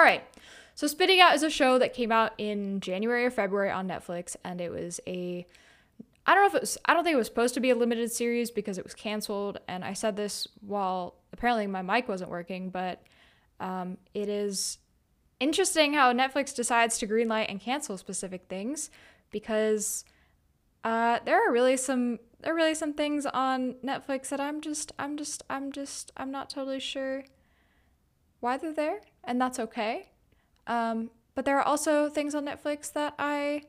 All right. So Spinning Out is a show that came out in January or February on Netflix, and it was a I don't know if it was I don't think it was supposed to be a limited series because it was canceled. And I said this while apparently my mic wasn't working, but um, it is interesting how Netflix decides to greenlight and cancel specific things because uh, there are really some there are really some things on Netflix that I'm just I'm just I'm just I'm not totally sure why they're there, and that's okay. Um, but there are also things on Netflix that I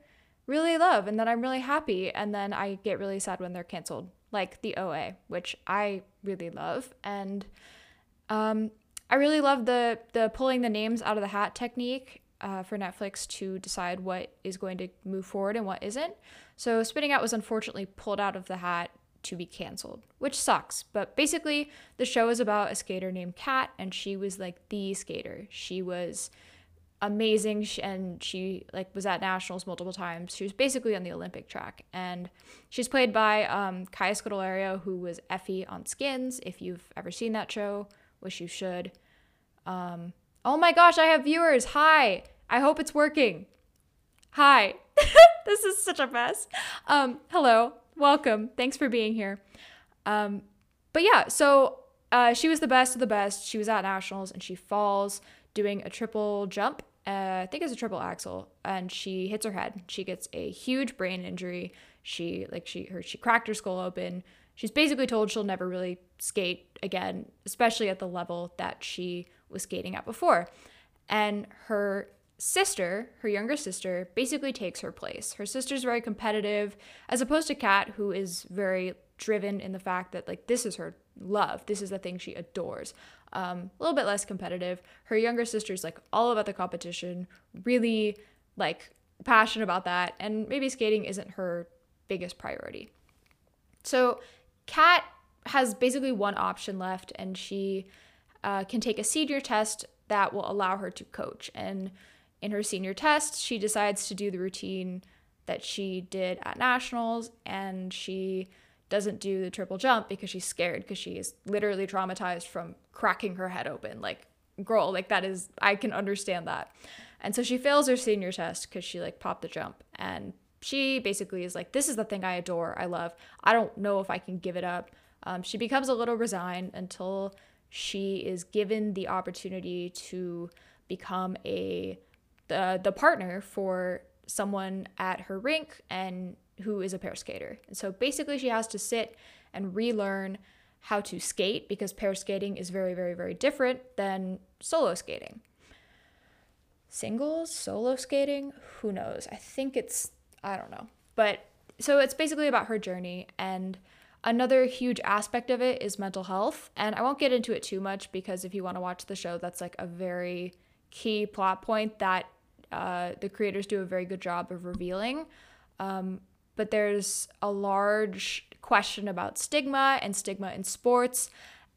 really love and that I'm really happy, and then I get really sad when they're canceled, like the OA, which I really love, and um, I really love the the pulling the names out of the hat technique uh, for Netflix to decide what is going to move forward and what isn't. So Spinning Out was unfortunately pulled out of the hat to be canceled, which sucks. But basically, the show is about a skater named Kat, and she was like the skater. She was amazing and she like was at nationals multiple times. She was basically on the olympic track. And she's played by um, kaya scodelario who was effie on skins if you've ever seen that show which you should. Um, oh my gosh i have viewers. Hi. I hope it's working. Hi. This is such a mess. Um, hello welcome thanks for being here um, but yeah so uh, she was the best of the best she was at nationals and she falls doing a triple jump uh, I think it's a triple axel, and she hits her head. She gets a huge brain injury. She like she her she cracked her skull open. She's basically told she'll never really skate again, especially at the level that she was skating at before. And her sister, her younger sister, basically takes her place. Her sister's very competitive, as opposed to Kat, who is very driven in the fact that like this is her love. This is the thing she adores um, a little bit less competitive. Her younger sister's like all about the competition, really like passionate about that, and maybe skating isn't her biggest priority. So, Kat has basically one option left, and she uh, can take a senior test that will allow her to coach. And in her senior test, she decides to do the routine that she did at nationals, and she doesn't do the triple jump because she's scared because she is literally traumatized from cracking her head open. Like, girl, like that is, I can understand that. And so she fails her senior test because she like popped the jump. And she basically is like, this is the thing I adore, I love. I don't know if I can give it up. Um, she becomes a little resigned until she is given the opportunity to become a the, the partner for someone at her rink and who is a pair skater. And so basically, she has to sit and relearn how to skate because pair skating is very, very, very different than solo skating. Singles, solo skating, who knows? I think it's, I don't know. But so it's basically about her journey. And another huge aspect of it is mental health. And I won't get into it too much because if you want to watch the show, that's like a very key plot point that uh, the creators do a very good job of revealing. Um, but there's a large question about stigma and stigma in sports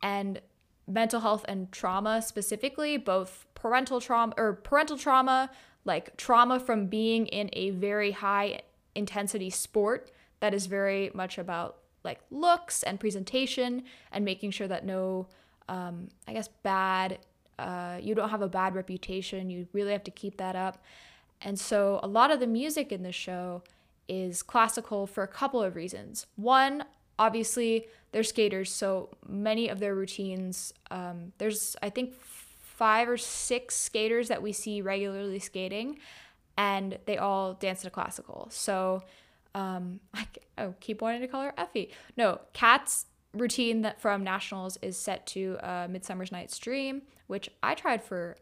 and mental health and trauma specifically, both parental trauma or parental trauma, like trauma from being in a very high intensity sport that is very much about like looks and presentation and making sure that no, um, I guess, bad, uh, you don't have a bad reputation. You really have to keep that up. And so a lot of the music in the show is classical for a couple of reasons. One, obviously, they're skaters, so many of their routines, um, there's, I think, five or six skaters that we see regularly skating, and they all dance to classical. So, um, I, oh, keep wanting to call her Effie. No, Kat's routine that from nationals is set to uh, Midsummer's Night's Dream, which I tried for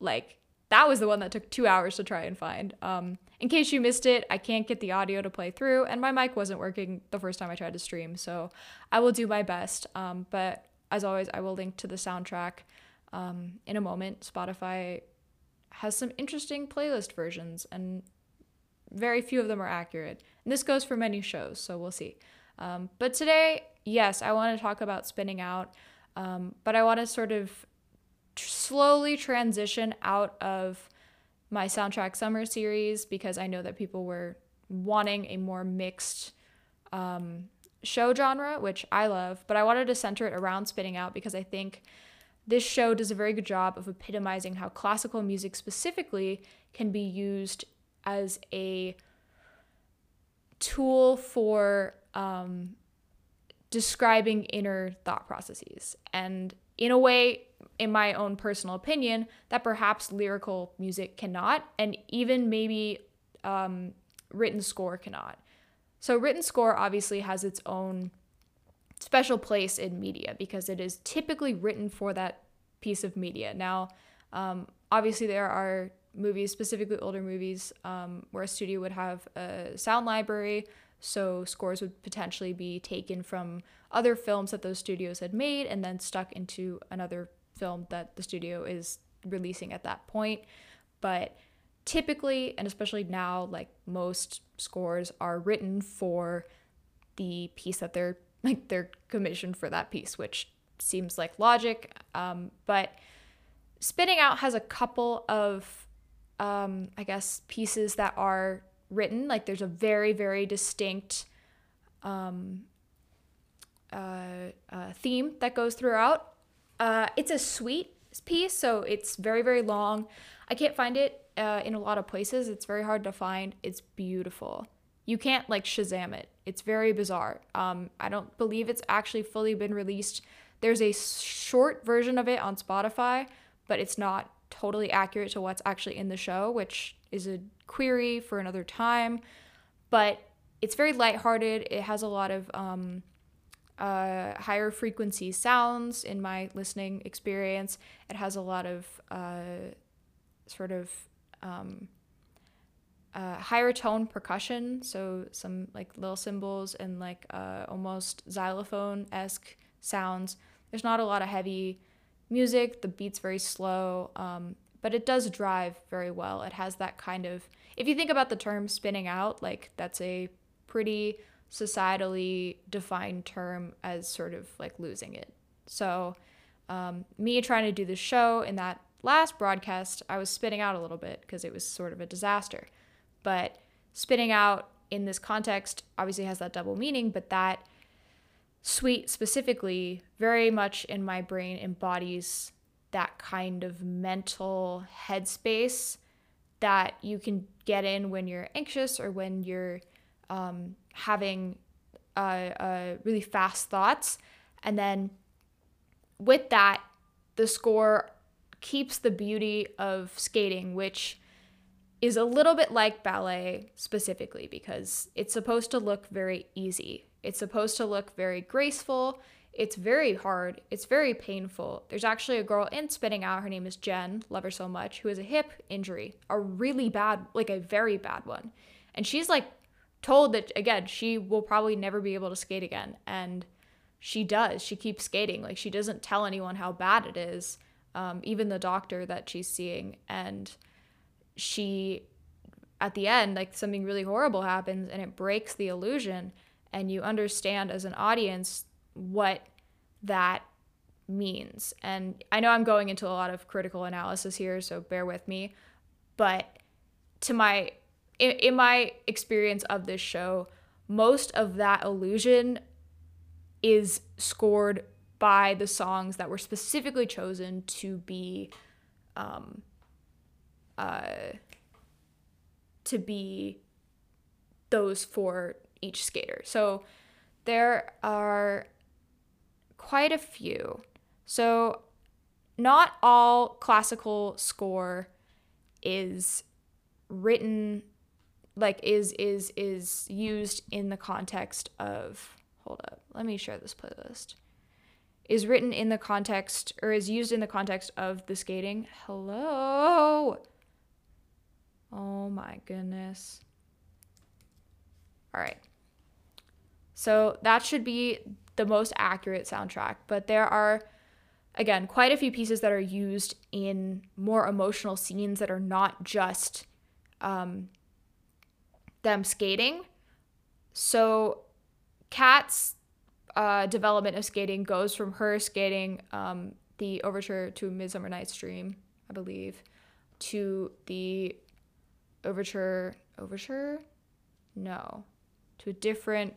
like that was the one that took two hours to try and find. Um, in case you missed it, I can't get the audio to play through, and my mic wasn't working the first time I tried to stream, so I will do my best. Um, but as always, I will link to the soundtrack um, in a moment. Spotify has some interesting playlist versions, and very few of them are accurate. And this goes for many shows, so we'll see. Um, but today, yes, I want to talk about spinning out, um, but I want to sort of slowly transition out of my soundtrack summer series because I know that people were wanting a more mixed um, show genre, which I love, but I wanted to center it around Spinning Out because I think this show does a very good job of epitomizing how classical music specifically can be used as a tool for um, describing inner thought processes. And in a way, in my own personal opinion, that perhaps lyrical music cannot, and even maybe um, written score cannot. So, written score obviously has its own special place in media because it is typically written for that piece of media. Now, um, obviously, there are movies, specifically older movies, um, where a studio would have a sound library. So scores would potentially be taken from other films that those studios had made and then stuck into another film that the studio is releasing at that point. But typically, and especially now, like most scores are written for the piece that they're like they're commissioned for that piece, which seems like logic. Um, but Spinning Out has a couple of um, I guess, pieces that are written. Like there's a very, very distinct um, uh, uh, theme that goes throughout. Uh, it's a suite piece, so it's very, very long. I can't find it uh, in a lot of places. It's very hard to find. It's beautiful. You can't like Shazam it. It's very bizarre. Um, I don't believe it's actually fully been released. There's a short version of it on Spotify, but it's not totally accurate to what's actually in the show, which is a query for another time. But it's very lighthearted. It has a lot of um, uh, higher frequency sounds in my listening experience. It has a lot of uh, sort of um, uh, higher tone percussion, so some like little cymbals and like uh, almost xylophone esque sounds. There's not a lot of heavy music. The beat's very slow, um, but it does drive very well. It has that kind of, if you think about the term spinning out, like that's a pretty societally defined term as sort of like losing it. So, um, me trying to do the show in that last broadcast, I was spinning out a little bit because it was sort of a disaster. But spinning out in this context obviously has that double meaning, but that suite specifically very much in my brain embodies that kind of mental headspace that you can get in when you're anxious or when you're um, having uh, uh, really fast thoughts. And then with that, the score keeps the beauty of skating, which is a little bit like ballet specifically because it's supposed to look very easy. It's supposed to look very graceful. It's very hard. It's very painful. There's actually a girl in Spinning Out. Her name is Jen. Love her so much. Who has a hip injury, a really bad, like a very bad one. And she's like told that, again, she will probably never be able to skate again. And she does. She keeps skating. Like she doesn't tell anyone how bad it is, um, even the doctor that she's seeing. And she, at the end, like something really horrible happens and it breaks the illusion and you understand as an audience what that means. And I know I'm going into a lot of critical analysis here, so bear with me. But to my in, in my experience of this show, most of that illusion is scored by the songs that were specifically chosen to be um uh to be those for each skater. So there are quite a few. So not all classical score is written like is is is used in the context of hold up let me share this playlist. Is written in the context or is used in the context of the skating. Hello? Oh my goodness. All right so that should be the most accurate soundtrack. But there are, again, quite a few pieces that are used in more emotional scenes that are not just um, them skating. So Kat's uh, development of skating goes from her skating um, the overture to Midsummer Night's Dream, I believe, to the overture. Overture? No. To a different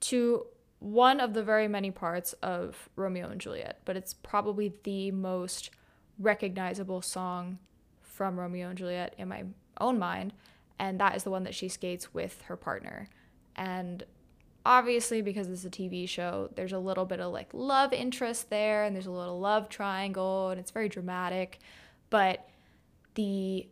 to one of the very many parts of Romeo and Juliet, but it's probably the most recognizable song from Romeo and Juliet in my own mind. And that is the one that she skates with her partner. And obviously, because it's a TV show, there's a little bit of like love interest there, and there's a little love triangle, and it's very dramatic. But the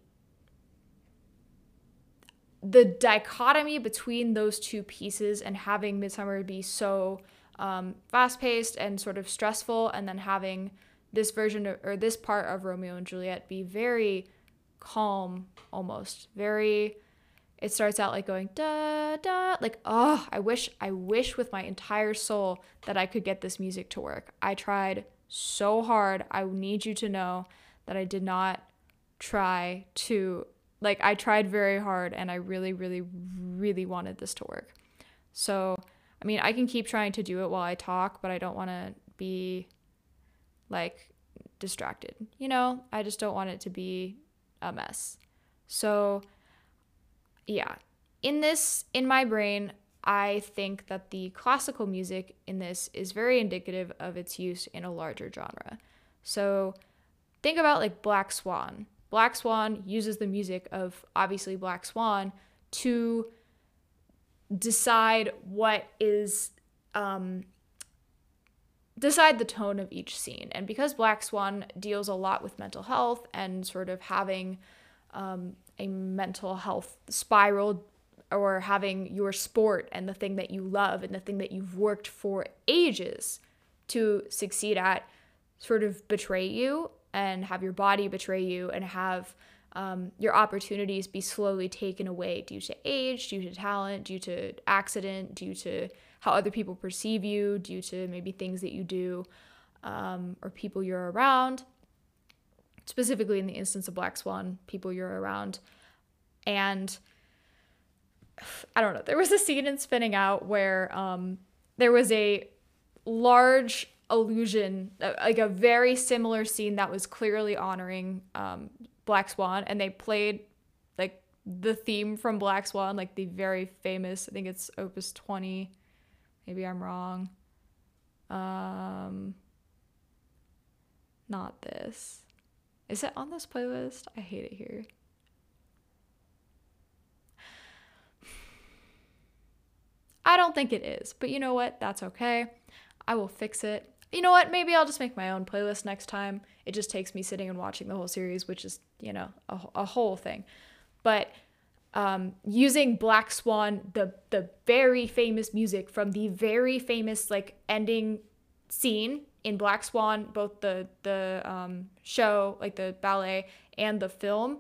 the dichotomy between those two pieces and having Midsummer be so um, fast paced and sort of stressful, and then having this version of, or this part of Romeo and Juliet be very calm almost, very. It starts out like going da da like oh I wish I wish with my entire soul that I could get this music to work. I tried so hard. I need you to know that I did not try to like I tried very hard and I really really really wanted this to work. So, I mean, I can keep trying to do it while I talk, but I don't want to be like distracted. You know, I just don't want it to be a mess. So, yeah. In this in my brain, I think that the classical music in this is very indicative of its use in a larger genre. So, think about like Black Swan Black Swan uses the music of obviously Black Swan to decide what is um, decide the tone of each scene. And because Black Swan deals a lot with mental health and sort of having um, a mental health spiral or having your sport and the thing that you love and the thing that you've worked for ages to succeed at sort of betray you and have your body betray you and have um, your opportunities be slowly taken away due to age, due to talent, due to accident, due to how other people perceive you, due to maybe things that you do um, or people you're around. Specifically, in the instance of Black Swan, people you're around. And I don't know, there was a scene in Spinning Out where um, there was a large illusion, like a very similar scene that was clearly honoring um, Black Swan, and they played like the theme from Black Swan, like the very famous. I think it's Opus twenty. Maybe I'm wrong. Um, not this. Is it on this playlist? I hate it here. I don't think it is, but you know what? That's okay. I will fix it you know what? Maybe I'll just make my own playlist next time. It just takes me sitting and watching the whole series, which is, you know, a, a whole thing. But um, using Black Swan, the the very famous music from the very famous like ending scene in Black Swan, both the the um, show, like the ballet, and the film,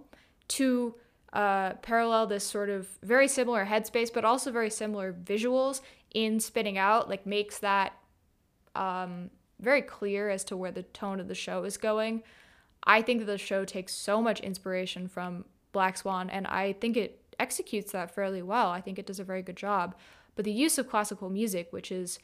to uh, parallel this sort of very similar headspace, but also very similar visuals in Spinning Out, like makes that um, very clear as to where the tone of the show is going. I think that the show takes so much inspiration from Black Swan, and I think it executes that fairly well. I think it does a very good job. But the use of classical music, which is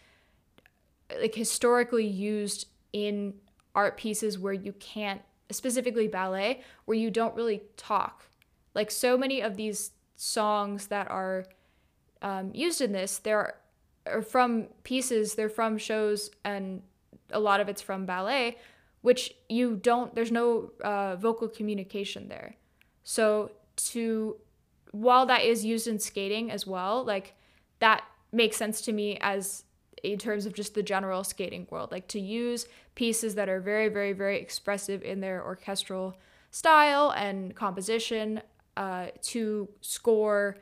like historically used in art pieces where you can't, specifically ballet, where you don't really talk. Like so many of these songs that are um, used in this, they're from pieces, they're from shows and a lot of it's from ballet, which you don't, there's no uh, vocal communication there. So to, while that is used in skating as well, like that makes sense to me as in terms of just the general skating world. Like to use pieces that are very, very, very expressive in their orchestral style and composition uh, to score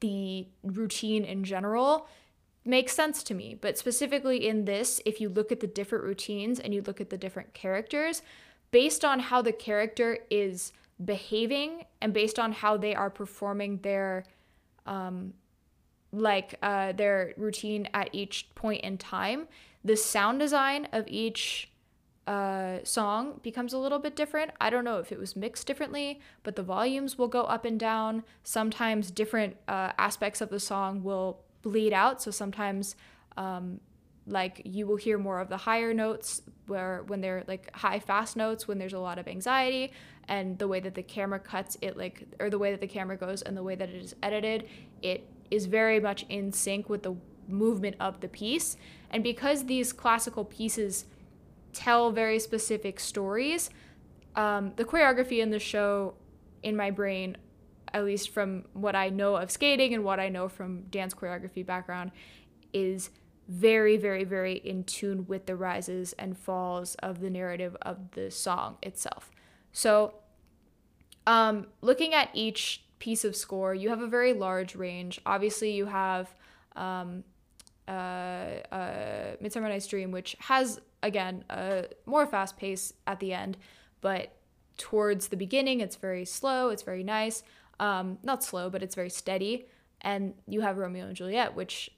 the routine in general makes sense to me. But specifically in this, if you look at the different routines and you look at the different characters, based on how the character is behaving and based on how they are performing their um like uh their routine at each point in time, the sound design of each uh, song becomes a little bit different. I don't know if it was mixed differently, but the volumes will go up and down. Sometimes different uh, aspects of the song will bleed out. So sometimes, um, like you will hear more of the higher notes where when they're like high fast notes when there's a lot of anxiety and the way that the camera cuts it like or the way that the camera goes and the way that it is edited it is very much in sync with the movement of the piece. And because these classical pieces tell very specific stories, um, the choreography in the show, in my brain, at least from what I know of skating and what I know from dance choreography background, is very, very, very in tune with the rises and falls of the narrative of the song itself. So, um, looking at each piece of score, you have a very large range. Obviously, you have um, uh, uh, Midsummer Night's Dream, which has, again, a more fast pace at the end, but towards the beginning, it's very slow, it's very nice. Um, not slow, but it's very steady. And you have Romeo and Juliet, which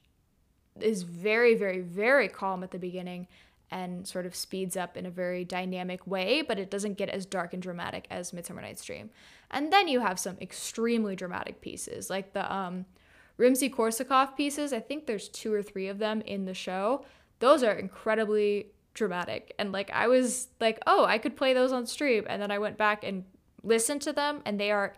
is very, very, very calm at the beginning and sort of speeds up in a very dynamic way, but it doesn't get as dark and dramatic as Midsummer Night's Dream. And then you have some extremely dramatic pieces, like the um, Rimsky Korsakov pieces. I think there's two or three of them in the show. Those are incredibly dramatic. And like I was like, oh, I could play those on stream. And then I went back and listened to them, and they are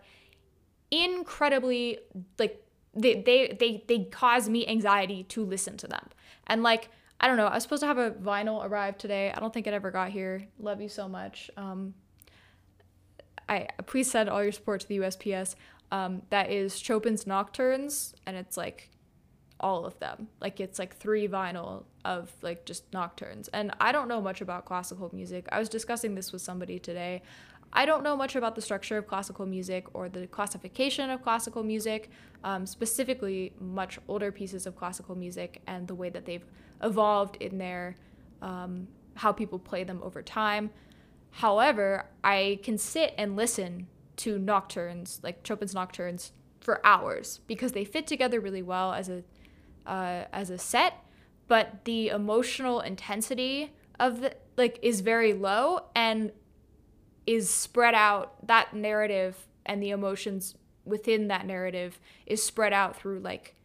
incredibly like they they they, they cause me anxiety to listen to them. And like I don't know, I was supposed to have a vinyl arrive today. I don't think it ever got here. Love you so much. Um, I please send all your support to the USPS. Um, that is Chopin's Nocturnes, and it's like all of them. Like it's like three vinyl of like just nocturnes. And I don't know much about classical music. I was discussing this with somebody today. I don't know much about the structure of classical music or the classification of classical music, um, specifically much older pieces of classical music and the way that they've evolved in their um, how people play them over time. However, I can sit and listen to nocturnes, like Chopin's nocturnes, for hours because they fit together really well as a uh, as a set, but the emotional intensity of the like is very low and is spread out that narrative and the emotions within that narrative is spread out through like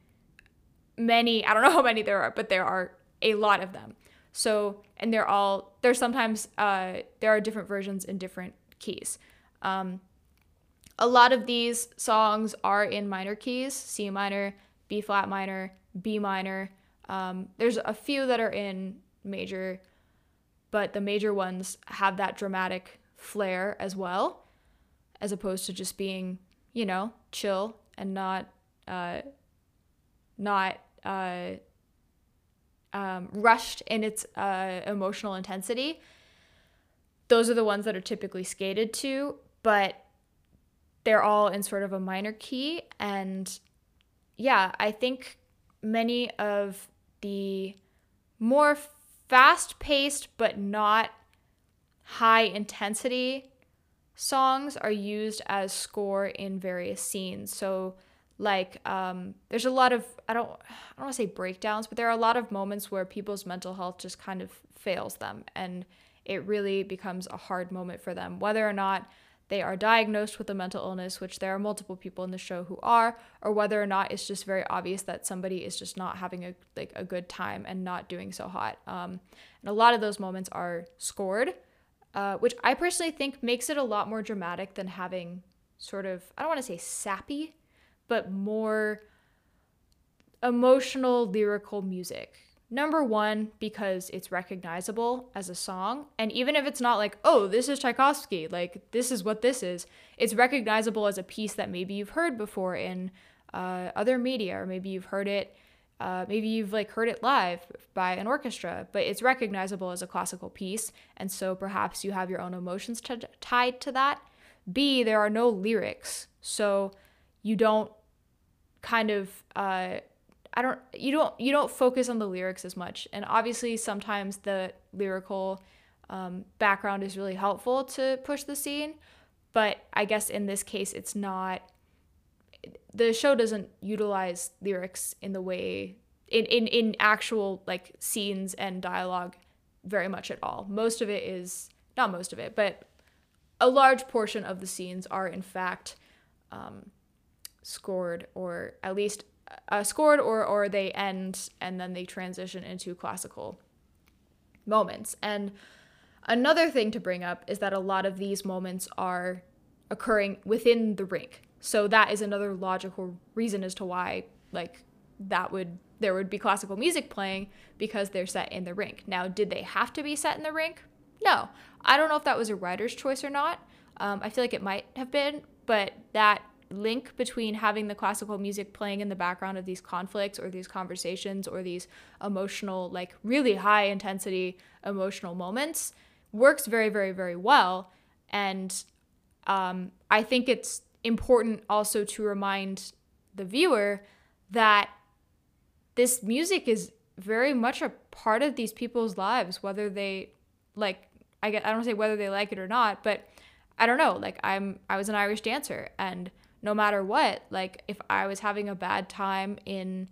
many i don't know how many there are but there are a lot of them. So and they're all there's sometimes uh, there are different versions in different keys. Um, a lot of these songs are in minor keys c minor b flat minor b minor. Um, there's a few that are in major but the major ones have that dramatic flair as well, as opposed to just being, you know, chill and not, uh, not uh, um, rushed in its uh, emotional intensity. Those are the ones that are typically skated to, but they're all in sort of a minor key. And yeah, I think many of the more fast paced but not high intensity songs are used as score in various scenes. So like um, there's a lot of I don't I don't want to say breakdowns, but there are a lot of moments where people's mental health just kind of fails them and it really becomes a hard moment for them whether or not they are diagnosed with a mental illness, which there are multiple people in the show who are, or whether or not it's just very obvious that somebody is just not having a like a good time and not doing so hot. Um, and a lot of those moments are scored, uh, which I personally think makes it a lot more dramatic than having sort of, I don't want to say sappy, but more emotional lyrical music. Number one, because it's recognizable as a song. And even if it's not like, oh, this is Tchaikovsky, like, this is what this is, it's recognizable as a piece that maybe you've heard before in uh, other media, or maybe you've heard it uh, maybe you've like heard it live by an orchestra, but it's recognizable as a classical piece, and so perhaps you have your own emotions t- tied to that. B, there are no lyrics, so you don't kind of uh, I don't you don't you don't focus on the lyrics as much, and obviously sometimes the lyrical um, background is really helpful to push the scene, but I guess in this case it's not the show doesn't utilize lyrics in the way in, in in actual like scenes and dialogue very much at all. Most of it is not most of it, but a large portion of the scenes are in fact um, scored or at least uh, scored or or they end and then they transition into classical moments. And another thing to bring up is that a lot of these moments are occurring within the rink. So that is another logical reason as to why like that would there would be classical music playing because they're set in the rink. Now, did they have to be set in the rink? No. I don't know if that was a writer's choice or not. Um, I feel like it might have been, but that link between having the classical music playing in the background of these conflicts or these conversations or these emotional, like really high intensity emotional moments works very, very, very well. And um, I think it's important also to remind the viewer that this music is very much a part of these people's lives, whether they like, I get, I don't say whether they like it or not, but I don't know. Like I'm, I was an Irish dancer and no matter what, like if I was having a bad time in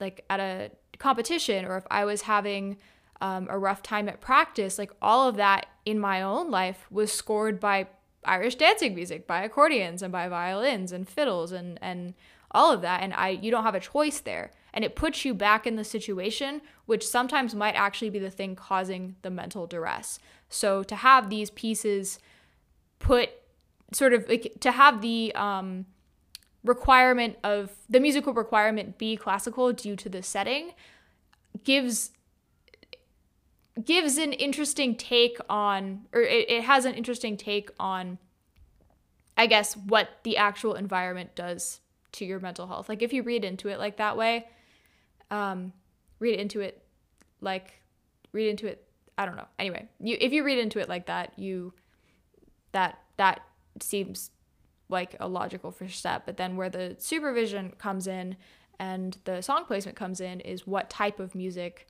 like at a competition or if I was having um, a rough time at practice, like all of that in my own life was scored by Irish dancing music, by accordions and by violins and fiddles and and all of that. And I you don't have a choice there. And it puts you back in the situation, which sometimes might actually be the thing causing the mental duress. So to have these pieces put sort of like to have the um, requirement of the musical requirement be classical due to the setting gives gives an interesting take on or it, it has an interesting take on i guess what the actual environment does to your mental health like if you read into it like that way um read into it like read into it i don't know anyway you if you read into it like that you that that seems like a logical first step. But then where the supervision comes in and the song placement comes in is what type of music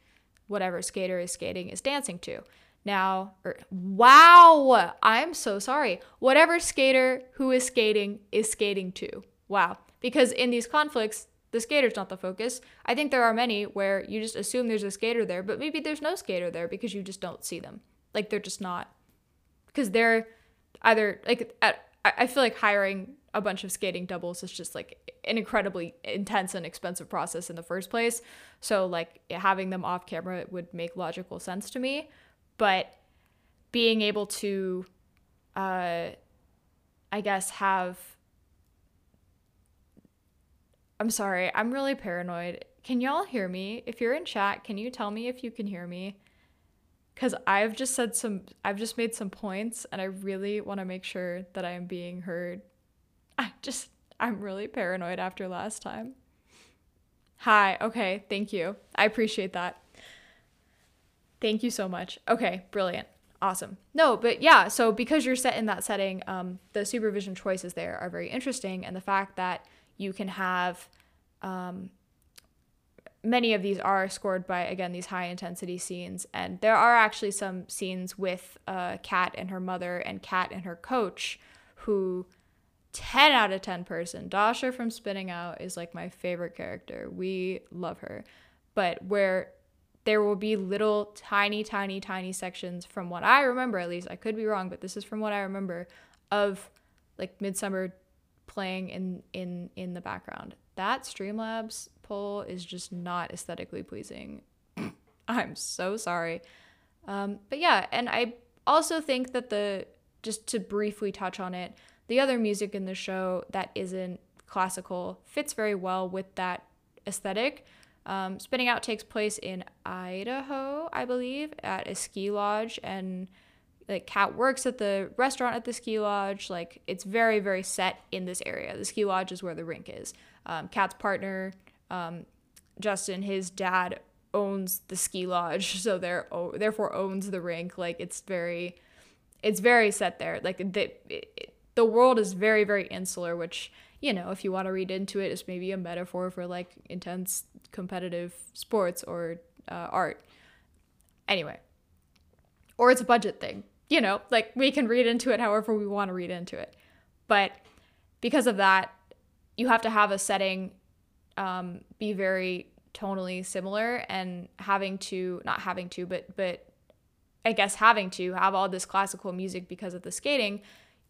whatever skater is skating is dancing to. Now, or, er, wow, I'm so sorry. Whatever skater who is skating is skating to. Wow. Because in these conflicts, the skater's not the focus. I think there are many where you just assume there's a skater there, but maybe there's no skater there because you just don't see them. Like they're just not. Because they're either like at, I feel like hiring a bunch of skating doubles is just like an incredibly intense and expensive process in the first place. So like having them off camera would make logical sense to me, but being able to uh I guess have I'm sorry, I'm really paranoid. Can y'all hear me? If you're in chat, can you tell me if you can hear me? because I've just said some, I've just made some points and I really want to make sure that I am being heard. I just, I'm really paranoid after last time. Hi, okay, thank you. I appreciate that. Thank you so much. Okay, brilliant. Awesome. No, but yeah, so because you're set in that setting, um, the supervision choices there are very interesting. And the fact that you can have um, many of these are scored by again these high intensity scenes and there are actually some scenes with uh, kat and her mother and kat and her coach who 10 out of 10 person dasha from spinning out is like my favorite character we love her but where there will be little tiny tiny tiny sections from what i remember at least i could be wrong but this is from what i remember of like midsummer playing in in in the background that streamlabs pull is just not aesthetically pleasing. I'm so sorry. Um, but yeah, and I also think that the, just to briefly touch on it, the other music in the show that isn't classical fits very well with that aesthetic. Um, Spinning Out takes place in Idaho, I believe, at a ski lodge, and like Kat works at the restaurant at the ski lodge. Like it's very, very set in this area. The ski lodge is where the rink is. Um, Kat's partner um, Justin, his dad owns the ski lodge, so there therefore owns the rink. Like it's very, it's very set there. Like the it, the world is very very insular, which you know if you want to read into it is maybe a metaphor for like intense competitive sports or uh, art. Anyway, or it's a budget thing. You know, like we can read into it however we want to read into it, but because of that, you have to have a setting um, be very tonally similar and having to not having to but but I guess having to have all this classical music because of the skating,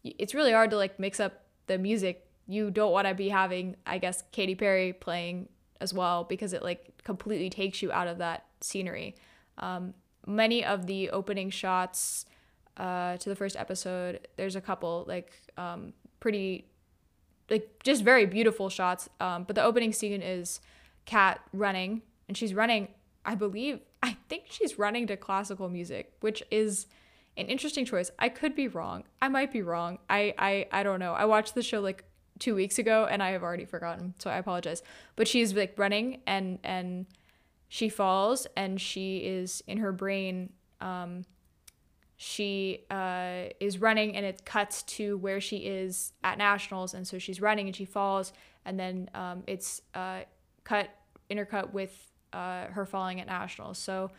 it's really hard to like mix up the music. You don't want to be having, I guess, Katy Perry playing as well because it like completely takes you out of that scenery. Um, many of the opening shots uh, to the first episode, there's a couple like um, pretty like just very beautiful shots. Um, but the opening scene is Kat running, and she's running, I believe, I think she's running to classical music, which is an interesting choice. I could be wrong. I might be wrong. I I I don't know. I watched the show like 2 weeks ago and I have already forgotten, so I apologize. But she's like running and and she falls and she is in her brain um she uh, is running and it cuts to where she is at nationals and so she's running and she falls and then um, it's uh, cut intercut with uh, her falling at nationals so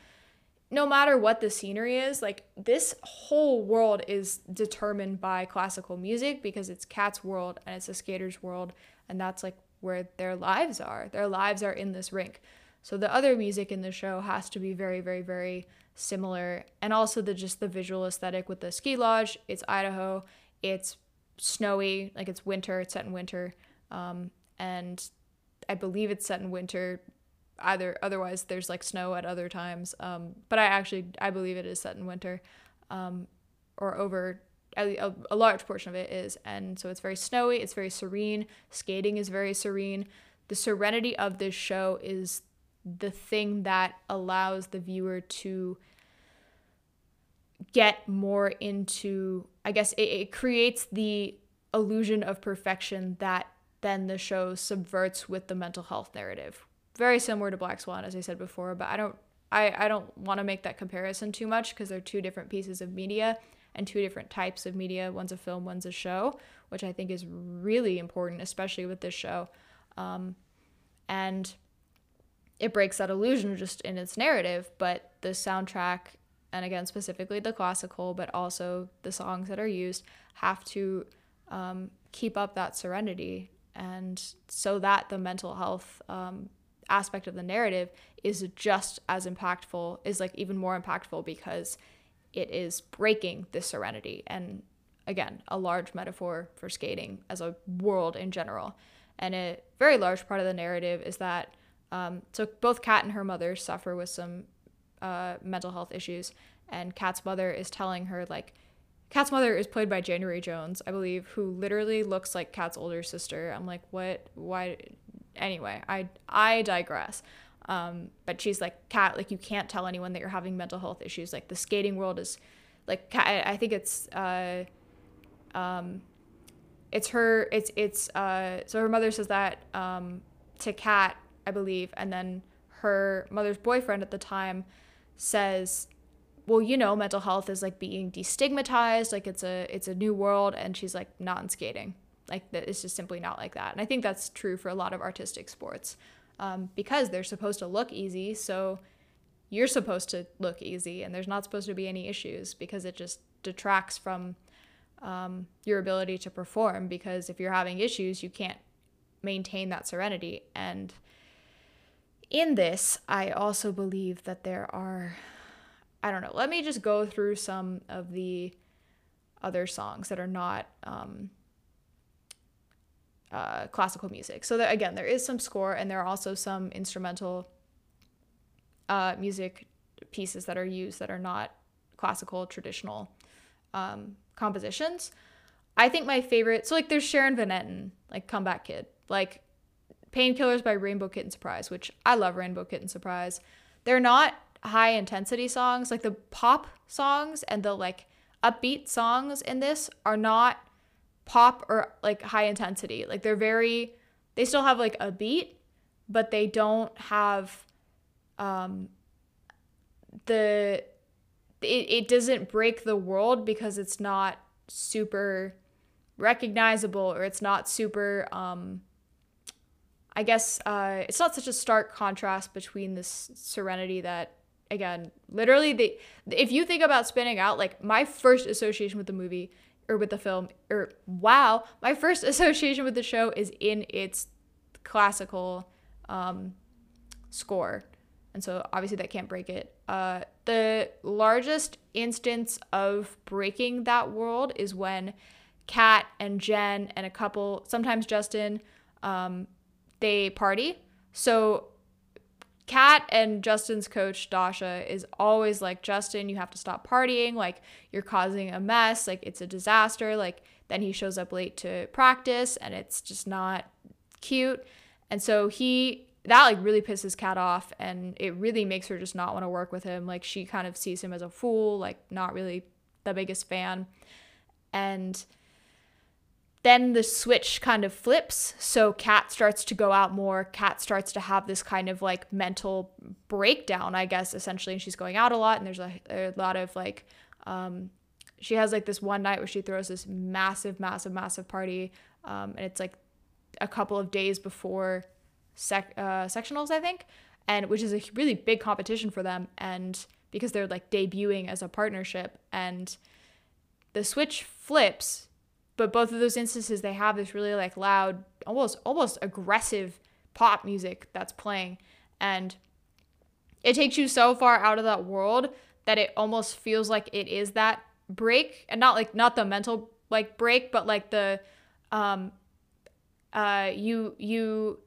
no matter what the scenery is like this whole world is determined by classical music because it's Kat's world and it's a skater's world and that's like where their lives are. Their lives are in this rink. So the other music in the show has to be very very very similar. And also the just the visual aesthetic with the ski lodge. It's idaho. It's snowy. Like it's winter. It's set in winter. Um, and i believe it's set in winter either otherwise there's like snow at other times um, but i actually i believe it is set in winter um, or over a, a large portion of it is and so it's very snowy it's very serene skating is very serene. The serenity of this show is the thing that allows the viewer to get more into i guess it, it creates the illusion of perfection that then the show subverts with the mental health narrative very similar to black swan as i said before but i don't i, I don't want to make that comparison too much because they're two different pieces of media and two different types of media one's a film one's a show which i think is really important especially with this show um, and it breaks that illusion just in its narrative, but the soundtrack, and again, specifically the classical, but also the songs that are used, have to um, keep up that serenity. And so that the mental health um, aspect of the narrative is just as impactful, is like even more impactful because it is breaking the serenity. And again, a large metaphor for skating as a world in general. And a very large part of the narrative is that um, so both Kat and her mother suffer with some uh, mental health issues, and Kat's mother is telling her like, Kat's mother is played by January Jones, I believe, who literally looks like Kat's older sister. I'm like, what? Why? Anyway, I I digress. Um, but she's like, Kat, like you can't tell anyone that you're having mental health issues. Like the skating world is, like, Kat, I think it's, uh, um, it's her, it's it's uh. So her mother says that um to Kat I believe. And then her mother's boyfriend at the time says, well, you know, mental health is like being destigmatized, like it's a it's a new world and she's like not in skating. Like that it's just simply not like that. And I think that's true for a lot of artistic sports. Um, because they're supposed to look easy, so you're supposed to look easy and there's not supposed to be any issues because it just detracts from um, your ability to perform because if you're having issues you can't maintain that serenity and in this, I also believe that there are, I don't know, let me just go through some of the other songs that are not um, uh, classical music. So, that, again, there is some score and there are also some instrumental uh, music pieces that are used that are not classical, traditional um, compositions. I think my favorite, so like there's Sharon Van Etten, like Comeback Kid. Like Painkillers by Rainbow Kitten Surprise, which I love Rainbow Kitten Surprise. They're not high intensity songs. Like the pop songs and the like upbeat songs in this are not pop or like high intensity. Like they're very they still have like a beat, but they don't have um the it, it doesn't break the world because it's not super recognizable or it's not super um I guess uh, it's not such a stark contrast between this serenity that again, literally the if you think about spinning out, like my first association with the movie or with the film or wow, my first association with the show is in its classical um, score. And so obviously that can't break it. Uh, the largest instance of breaking that world is when Kat and Jen and a couple, sometimes Justin, um, they party. So Kat and Justin's coach Dasha is always like, Justin, you have to stop partying. Like, you're causing a mess. Like, it's a disaster. Like, then he shows up late to practice and it's just not cute. And so he that like really pisses Kat off and it really makes her just not want to work with him. Like she kind of sees him as a fool, like not really the biggest fan. And then the switch kind of flips. So Kat starts to go out more. Kat starts to have this kind of like mental breakdown, I guess, essentially. And she's going out a lot. And there's a, a lot of like, um, she has like this one night where she throws this massive, massive, massive party. Um, and it's like a couple of days before sec- uh, sectionals, I think, and which is a really big competition for them. And because they're like debuting as a partnership, and the switch flips but both of those instances they have this really like loud almost almost aggressive pop music that's playing. And it takes you so far out of that world that it almost feels like it is that break. And not like not the mental like break but like the um uh you you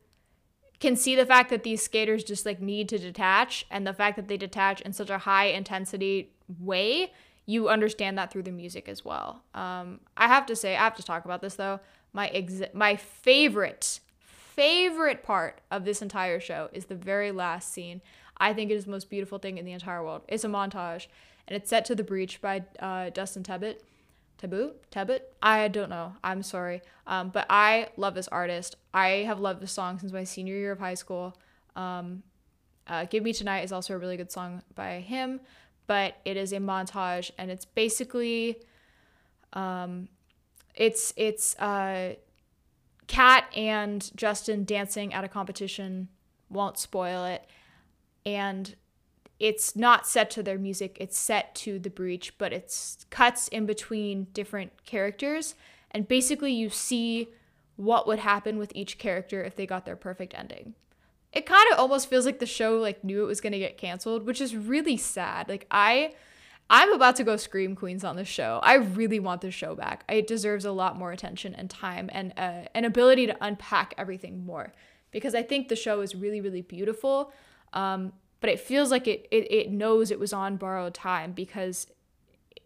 can see the fact that these skaters just like need to detach. And the fact that they detach in such a high intensity way you understand that through the music as well. Um, I have to say, I have to talk about this though. My ex- my favorite favorite part of this entire show is the very last scene. I think it is the most beautiful thing in the entire world. It's a montage, and it's set to "The Breach" by uh, Dustin Tebbutt. Taboo? Tebbutt? I don't know. I'm sorry. Um, but I love this artist. I have loved this song since my senior year of high school. Um, uh, Give Me Tonight is also a really good song by him but it is a montage and it's basically um, it's it's uh, Kat and Justin dancing at a competition won't spoil it and it's not set to their music it's set to the breach but it's cuts in between different characters and basically you see what would happen with each character if they got their perfect ending it kind of almost feels like the show like knew it was going to get canceled, which is really sad. Like I I'm about to go scream queens on this show. I really want this show back. It deserves a lot more attention and time and uh, an ability to unpack everything more because I think the show is really really beautiful. Um, but it feels like it, it it knows it was on borrowed time because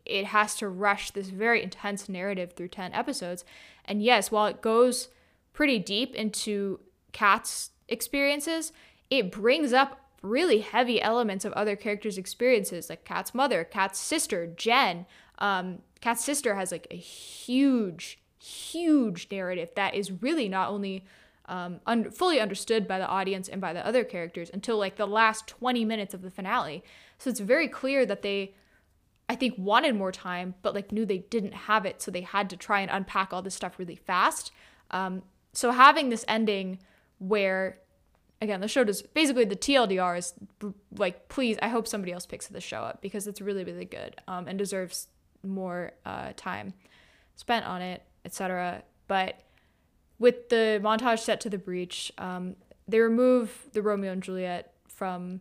it has to rush this very intense narrative through 10 episodes. And yes, while it goes pretty deep into Kat's experiences, it brings up really heavy elements of other characters' experiences, like Kat's mother, Kat's sister, Jen. Um, Kat's sister has like a huge, huge narrative that is really not only um, un- fully understood by the audience and by the other characters until like the last 20 minutes of the finale. So it's very clear that they, I think, wanted more time, but like knew they didn't have it. So they had to try and unpack all this stuff really fast. Um, so having this ending where again the show does basically the tldr is like please i hope somebody else picks this show up because it's really really good um, and deserves more uh, time spent on it etc but with the montage set to the breach um, they remove the romeo and juliet from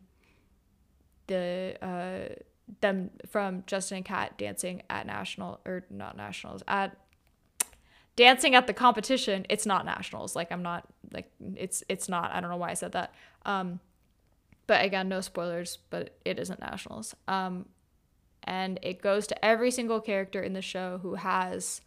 the uh, them from justin and kat dancing at national or not nationals at dancing at the competition it's not nationals. Like i'm not like it's it's not i don't know why i said that. Um but again no spoilers but it isn't nationals. Um and it goes to every single character in the show who has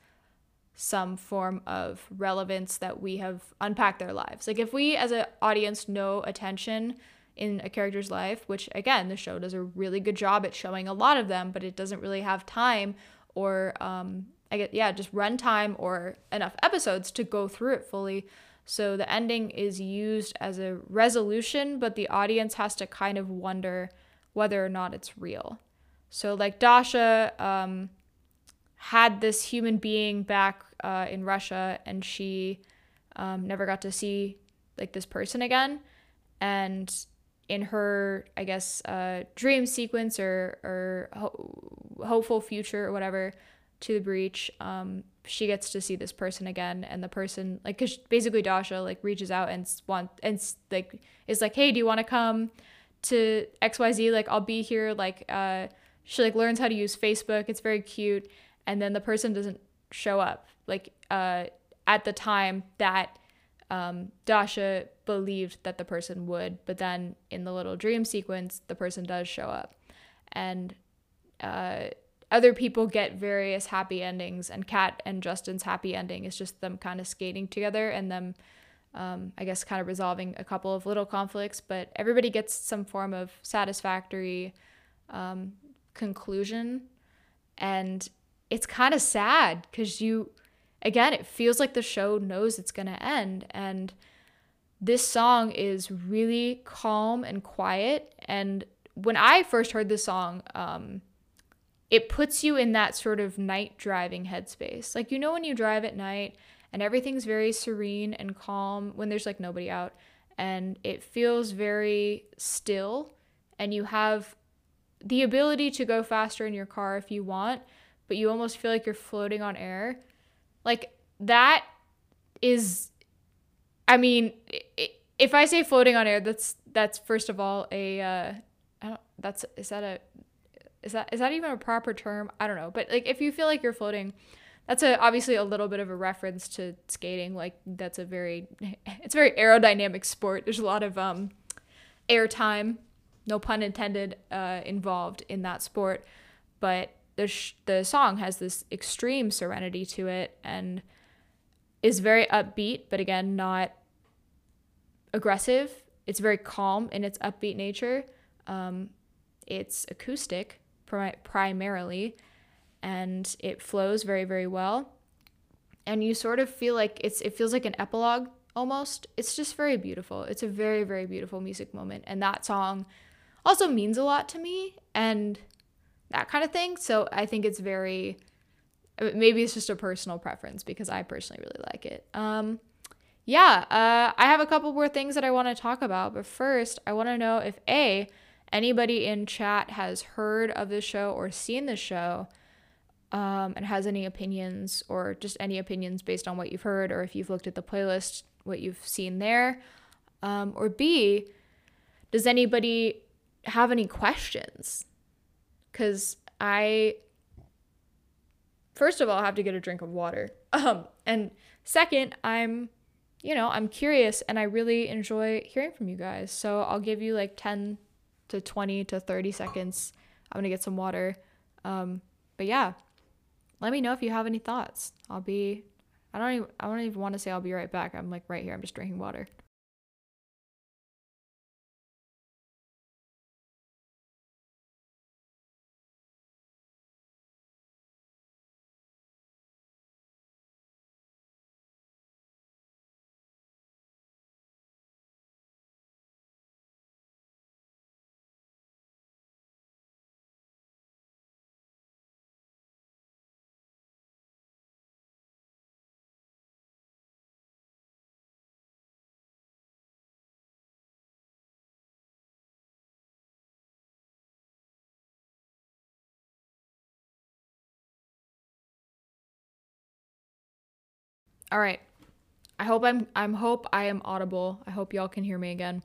some form of relevance that we have unpacked their lives. Like if we as an audience know attention in a character's life which again the show does a really good job at showing a lot of them but it doesn't really have time or um, I get yeah, just runtime or enough episodes to go through it fully. So the ending is used as a resolution, but the audience has to kind of wonder whether or not it's real. So like Dasha um, had this human being back uh, in Russia, and she um, never got to see like this person again. And in her, I guess, uh, dream sequence or or ho- hopeful future or whatever, to the breach um she gets to see this person again and the person like cuz basically Dasha like reaches out and want and like is like hey do you want to come to XYZ like I'll be here like uh she like learns how to use Facebook. It's very cute. And then the person doesn't show up. Like uh at the time that um, Dasha believed that the person would, but then in the little dream sequence, the person does show up. And uh, other people get various happy endings and kat and justin's happy ending is just them kind of skating together and them Um, I guess kind of resolving a couple of little conflicts, but everybody gets some form of satisfactory um, conclusion. And it's kind of sad because you, again, it feels like the show knows it's to end. And this song is really calm and quiet. And when I first heard this song, um, it puts you in that sort of night driving headspace. Like, you know, when you drive at night and everything's very serene and calm when there's like nobody out, and it feels very still, and you have the ability to go faster in your car if you want, but you almost feel like you're floating on air. Like, that is, I mean, if I say floating on air, that's that's first of all a uh, I don't that's is that a is that is that even a proper term? I don't know. But like if you feel like you're floating, that's a obviously a little bit of a reference to skating. Like that's a very it's a very aerodynamic sport. There's a lot of um air time, no pun intended, uh, involved in that sport. But the sh- the song has this extreme serenity to it and is very upbeat, but again not aggressive. It's very calm in its upbeat nature. Um, it's acoustic pri- primarily, and it flows very, very well. And you sort of feel like it's it feels like an epilogue almost. It's just very beautiful. It's a very, very beautiful music moment. And that song also means a lot to me and that kind of thing. So I think it's very maybe it's just a personal preference because I personally really like it. Um, yeah, uh, I have a couple more things that I want to talk about, but first, I want to know if A, anybody in chat has heard of the show or seen the show um, and has any opinions or just any opinions based on what you've heard or if you've looked at the playlist, what you've seen there. Um, or B, does anybody have any questions? Because I, first of all, have to get a drink of water. Um, and second, I'm you know, I'm curious and I really enjoy hearing from you guys. So I'll give you like 10 to 20 to 30 seconds. I'm going to get some water. Um, but yeah, let me know if you have any thoughts. I'll be, I don't even, I don't even want to say I'll be right back. I'm like right here. I'm just drinking water. All right. I hope I'm I'm hope I am audible. I hope y'all can hear me again.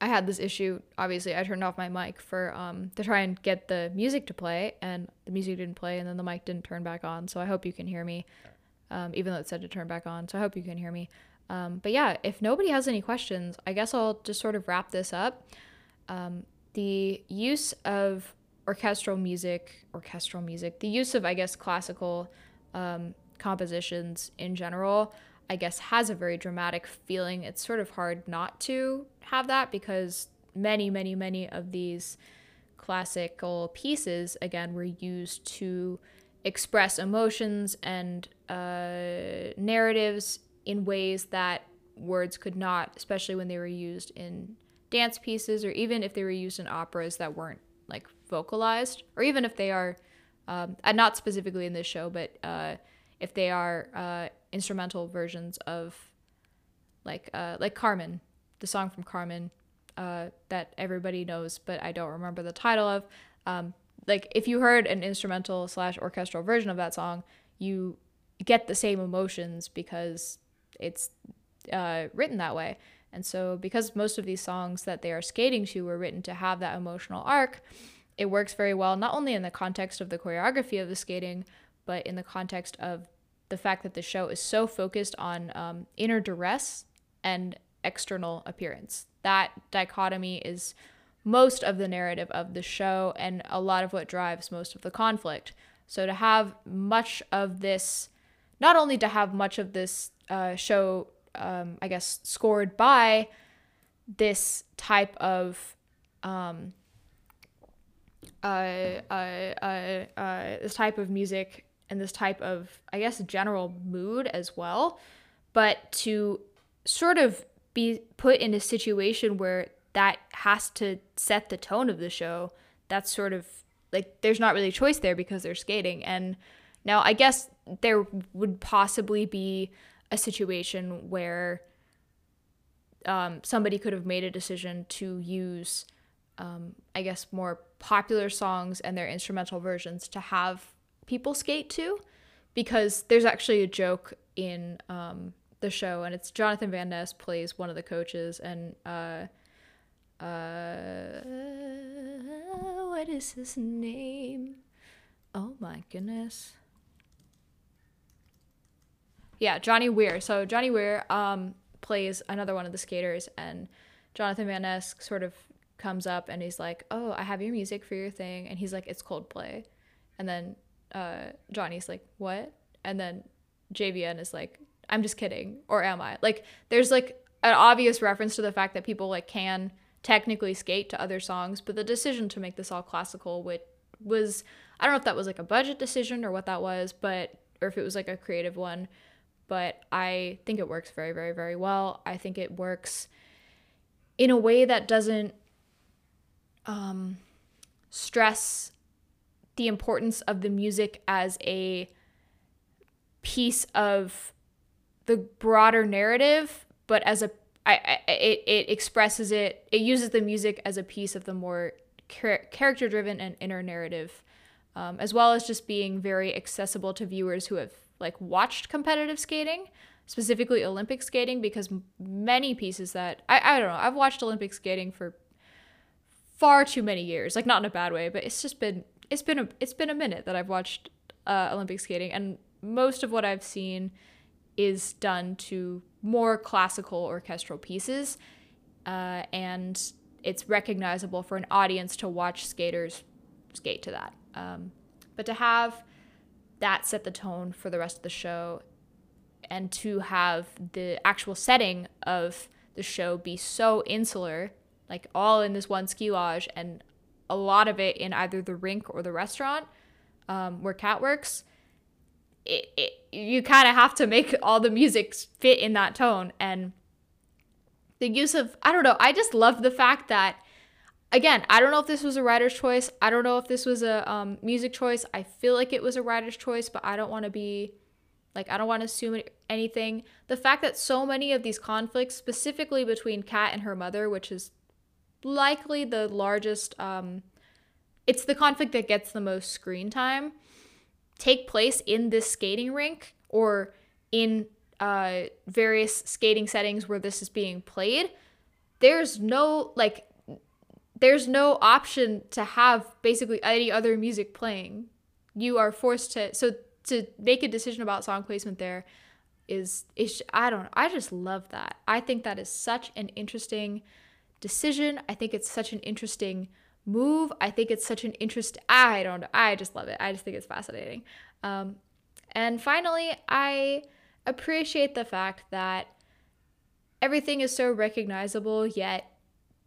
I had this issue. Obviously, I turned off my mic for um to try and get the music to play, and the music didn't play, and then the mic didn't turn back on. So I hope you can hear me, um, even though it said to turn back on. So I hope you can hear me. Um, but yeah, if nobody has any questions, I guess I'll just sort of wrap this up. Um, the use of orchestral music, orchestral music, the use of I guess classical um, compositions in general, I guess, has a very dramatic feeling. It's sort of hard not to have that because many, many, many of these classical pieces, again, were used to express emotions and uh, narratives in ways that words could not, especially when they were used in dance pieces or even if they were used in operas that weren't like vocalized, or even if they are, um, not specifically in this show, but uh, if they are uh, instrumental versions of like uh, like Carmen, the song from Carmen uh, that everybody knows, but I don't remember the title of. Um, like if you heard an instrumental slash orchestral version of that song, you get the same emotions because it's uh, written that way. And so, because most of these songs that they are skating to were written to have that emotional arc, it works very well, not only in the context of the choreography of the skating, but in the context of the fact that the show is so focused on um, inner duress and external appearance. That dichotomy is most of the narrative of the show and a lot of what drives most of the conflict. So to have much of this, not only to have much of this uh, show um, I guess, scored by this type of um, uh, uh, uh, uh, this type of music and this type of, I guess, general mood as well. But to sort of be put in a situation where that has to set the tone of the show, that's sort of like there's not really a choice there because they're skating. And now I guess there would possibly be a situation where um, somebody could have made a decision to use, um, I guess, more popular songs and their instrumental versions to have people skate to, because there's actually a joke in um, the show, and it's Jonathan Van Ness plays one of the coaches, and uh, uh, what is his name? Oh my goodness. Yeah, Johnny Weir. So Johnny Weir um, plays another one of the skaters, and Jonathan Van Ness sort of comes up and he's like, "Oh, I have your music for your thing," and he's like, "It's Coldplay," and then uh, Johnny's like, "What?" and then JVN is like, "I'm just kidding," or am I? Like, there's like an obvious reference to the fact that people like can technically skate to other songs, but the decision to make this all classical, which was I don't know if that was like a budget decision or what that was, but or if it was like a creative one, but I think it works very, very, very well. I think it works in a way that doesn't um, stress the importance of the music as a piece of the broader narrative, but as a I, I, it, it expresses it it uses the music as a piece of the more char- character driven and inner narrative um, as well as just being very accessible to viewers who have like watched competitive skating specifically olympic skating because many pieces that I, I don't know i've watched olympic skating for far too many years like not in a bad way but it's just been it's been a it's been a minute that i've watched uh, olympic skating and most of what i've seen is done to more classical orchestral pieces, uh, and it's recognizable for an audience to watch skaters skate to that. Um, but to have that set the tone for the rest of the show, and to have the actual setting of the show be so insular, like all in this one ski lodge, and a lot of it in either the rink or the restaurant um, where Kat works it, it you kind of have to make all the music fit in that tone and the use of I don't know, I just love the fact that again, I don't know if this was a writer's choice. I don't know if this was a um, music choice. I feel like it was a writer's choice, but I don't want to be like I don't want to assume anything. The fact that so many of these conflicts, specifically between Kat and her mother, which is likely the largest, um, it's the conflict that gets the most screen time take place in this skating rink or in uh, various skating settings where this is being played, there's no like there's no option to have basically any other music playing. You are forced to so to make a decision about song placement there is is I don't I just love that. I think that is such an interesting decision. I think it's such an interesting move. I think it's such an interest. I don't. I just love it. I just think it's fascinating. Um, and finally, I appreciate the fact that everything is so recognizable, yet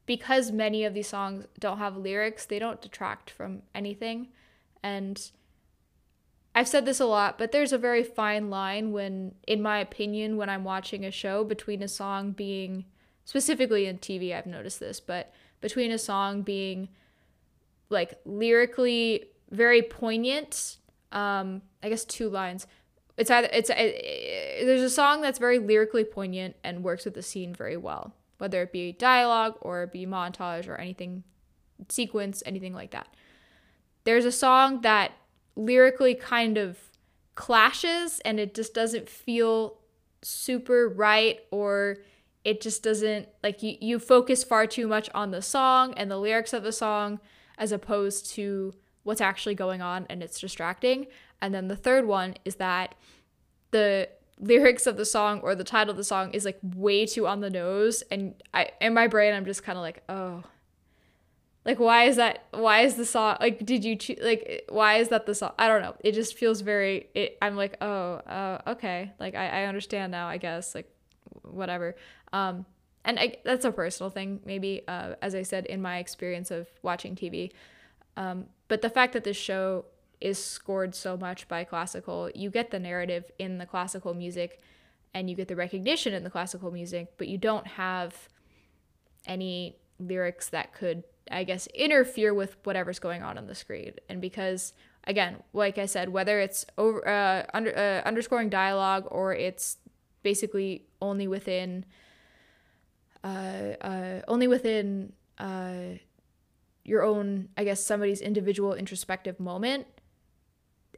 because many of these songs don't have lyrics, they don't detract from anything. And I've said this a lot, but there's a very fine line when, in my opinion, when I'm watching a show between a song being, specifically in TV, I've noticed this, but between a song being like lyrically very poignant. Um, I guess two lines. It's either it's it, there's a song that's very lyrically poignant and works with the scene very well, whether it be dialogue or be montage or anything, sequence, anything like that. There's a song that lyrically kind of clashes and it just doesn't feel super right or it just doesn't like you, you focus far too much on the song and the lyrics of the song as opposed to what's actually going on and it's distracting. And then the third one is that the lyrics of the song or the title of the song is like way too on the nose. And I in my brain I'm just kind of like, "Oh, like why is that why is the song like did you choose like why is that the song i don't know. It just feels very it, i'm like oh uh, okay. Like I, I understand now i guess. Like whatever. Um, and I, that's a personal thing, maybe, uh, as I said, in my experience of watching TV. Um, but the fact that this show is scored so much by classical, you get the narrative in the classical music and you get the recognition in the classical music, but you don't have any lyrics that could, I guess, interfere with whatever's going on on the screen. And because, again, like I said, whether it's over uh, under, uh, underscoring dialogue or it's basically only within uh, uh, only within uh, your own, I guess, somebody's individual introspective moment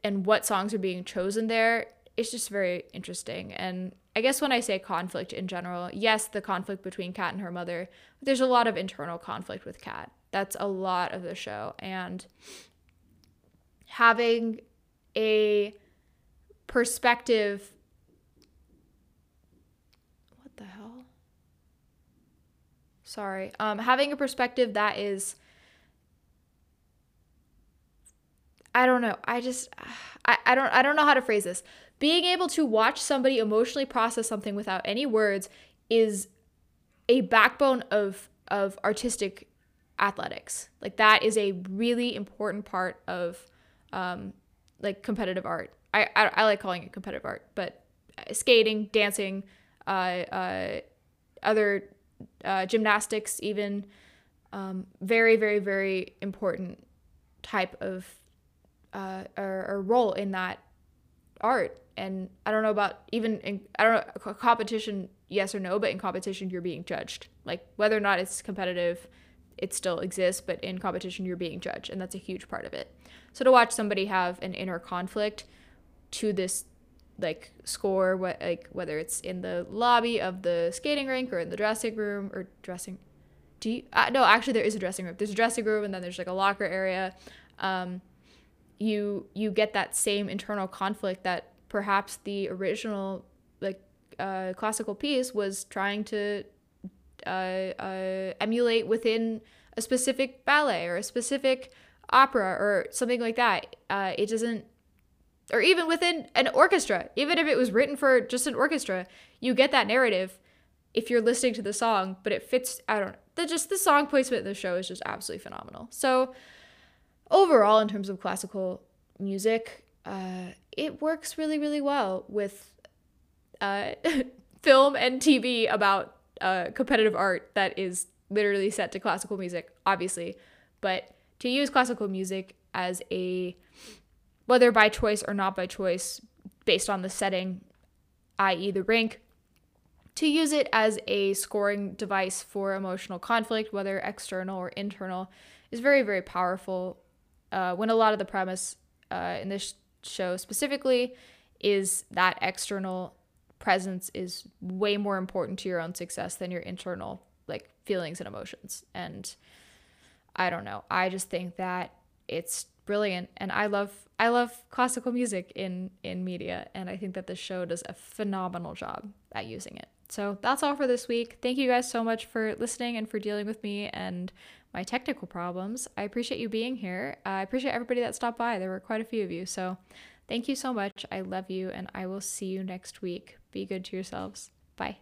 and what songs are being chosen there. It's just very interesting. And I guess when I say conflict in general, yes, the conflict between Kat and her mother, there's a lot of internal conflict with Kat. That's a lot of the show. And having a perspective sorry. Um, having a perspective that is i don't know. I just I, I don't i don't know how to phrase this. Being able to watch somebody emotionally process something without any words is a backbone of of artistic athletics. Like that is a really important part of um, like competitive art. I, I, I like calling it competitive art but skating dancing uh, uh, other uh, gymnastics, even um, very, very, very important type of uh, or, or, role in that art. And I don't know about even in, I don't know competition, yes or no, but in competition you're being judged. Like whether or not it's competitive, it still exists, but in competition you're being judged, and that's a huge part of it. So to watch somebody have an inner conflict to this like score what like whether it's in the lobby of the skating rink or in the dressing room or dressing do you uh, no actually there is a dressing room. There's a dressing room and then there's like a locker area. Um, you you get that same internal conflict that perhaps the original like uh, classical piece was trying to uh, uh emulate within a specific ballet or a specific opera or something like that. Uh, it doesn't or even within an orchestra, even if it was written for just an orchestra, you get that narrative if you're listening to the song, but it fits. I don't know. The, just the song placement in the show is just absolutely phenomenal. So, overall, in terms of classical music, uh, it works really, really well with uh, film and TV about uh, competitive art that is literally set to classical music, obviously. But to use classical music as a whether by choice or not by choice, based on the setting, i.e., the rink, to use it as a scoring device for emotional conflict, whether external or internal, is very, very powerful. Uh, when a lot of the premise uh, in this show specifically is that external presence is way more important to your own success than your internal like feelings and emotions. And I don't know. I just think that it's brilliant and I love I love classical music in in media and I think that this show does a phenomenal job at using it. So that's all for this week. Thank you guys so much for listening and for dealing with me and my technical problems. I appreciate you being here. I appreciate everybody that stopped by. There were quite a few of you. So thank you so much. I love you and I will see you next week. Be good to yourselves. Bye.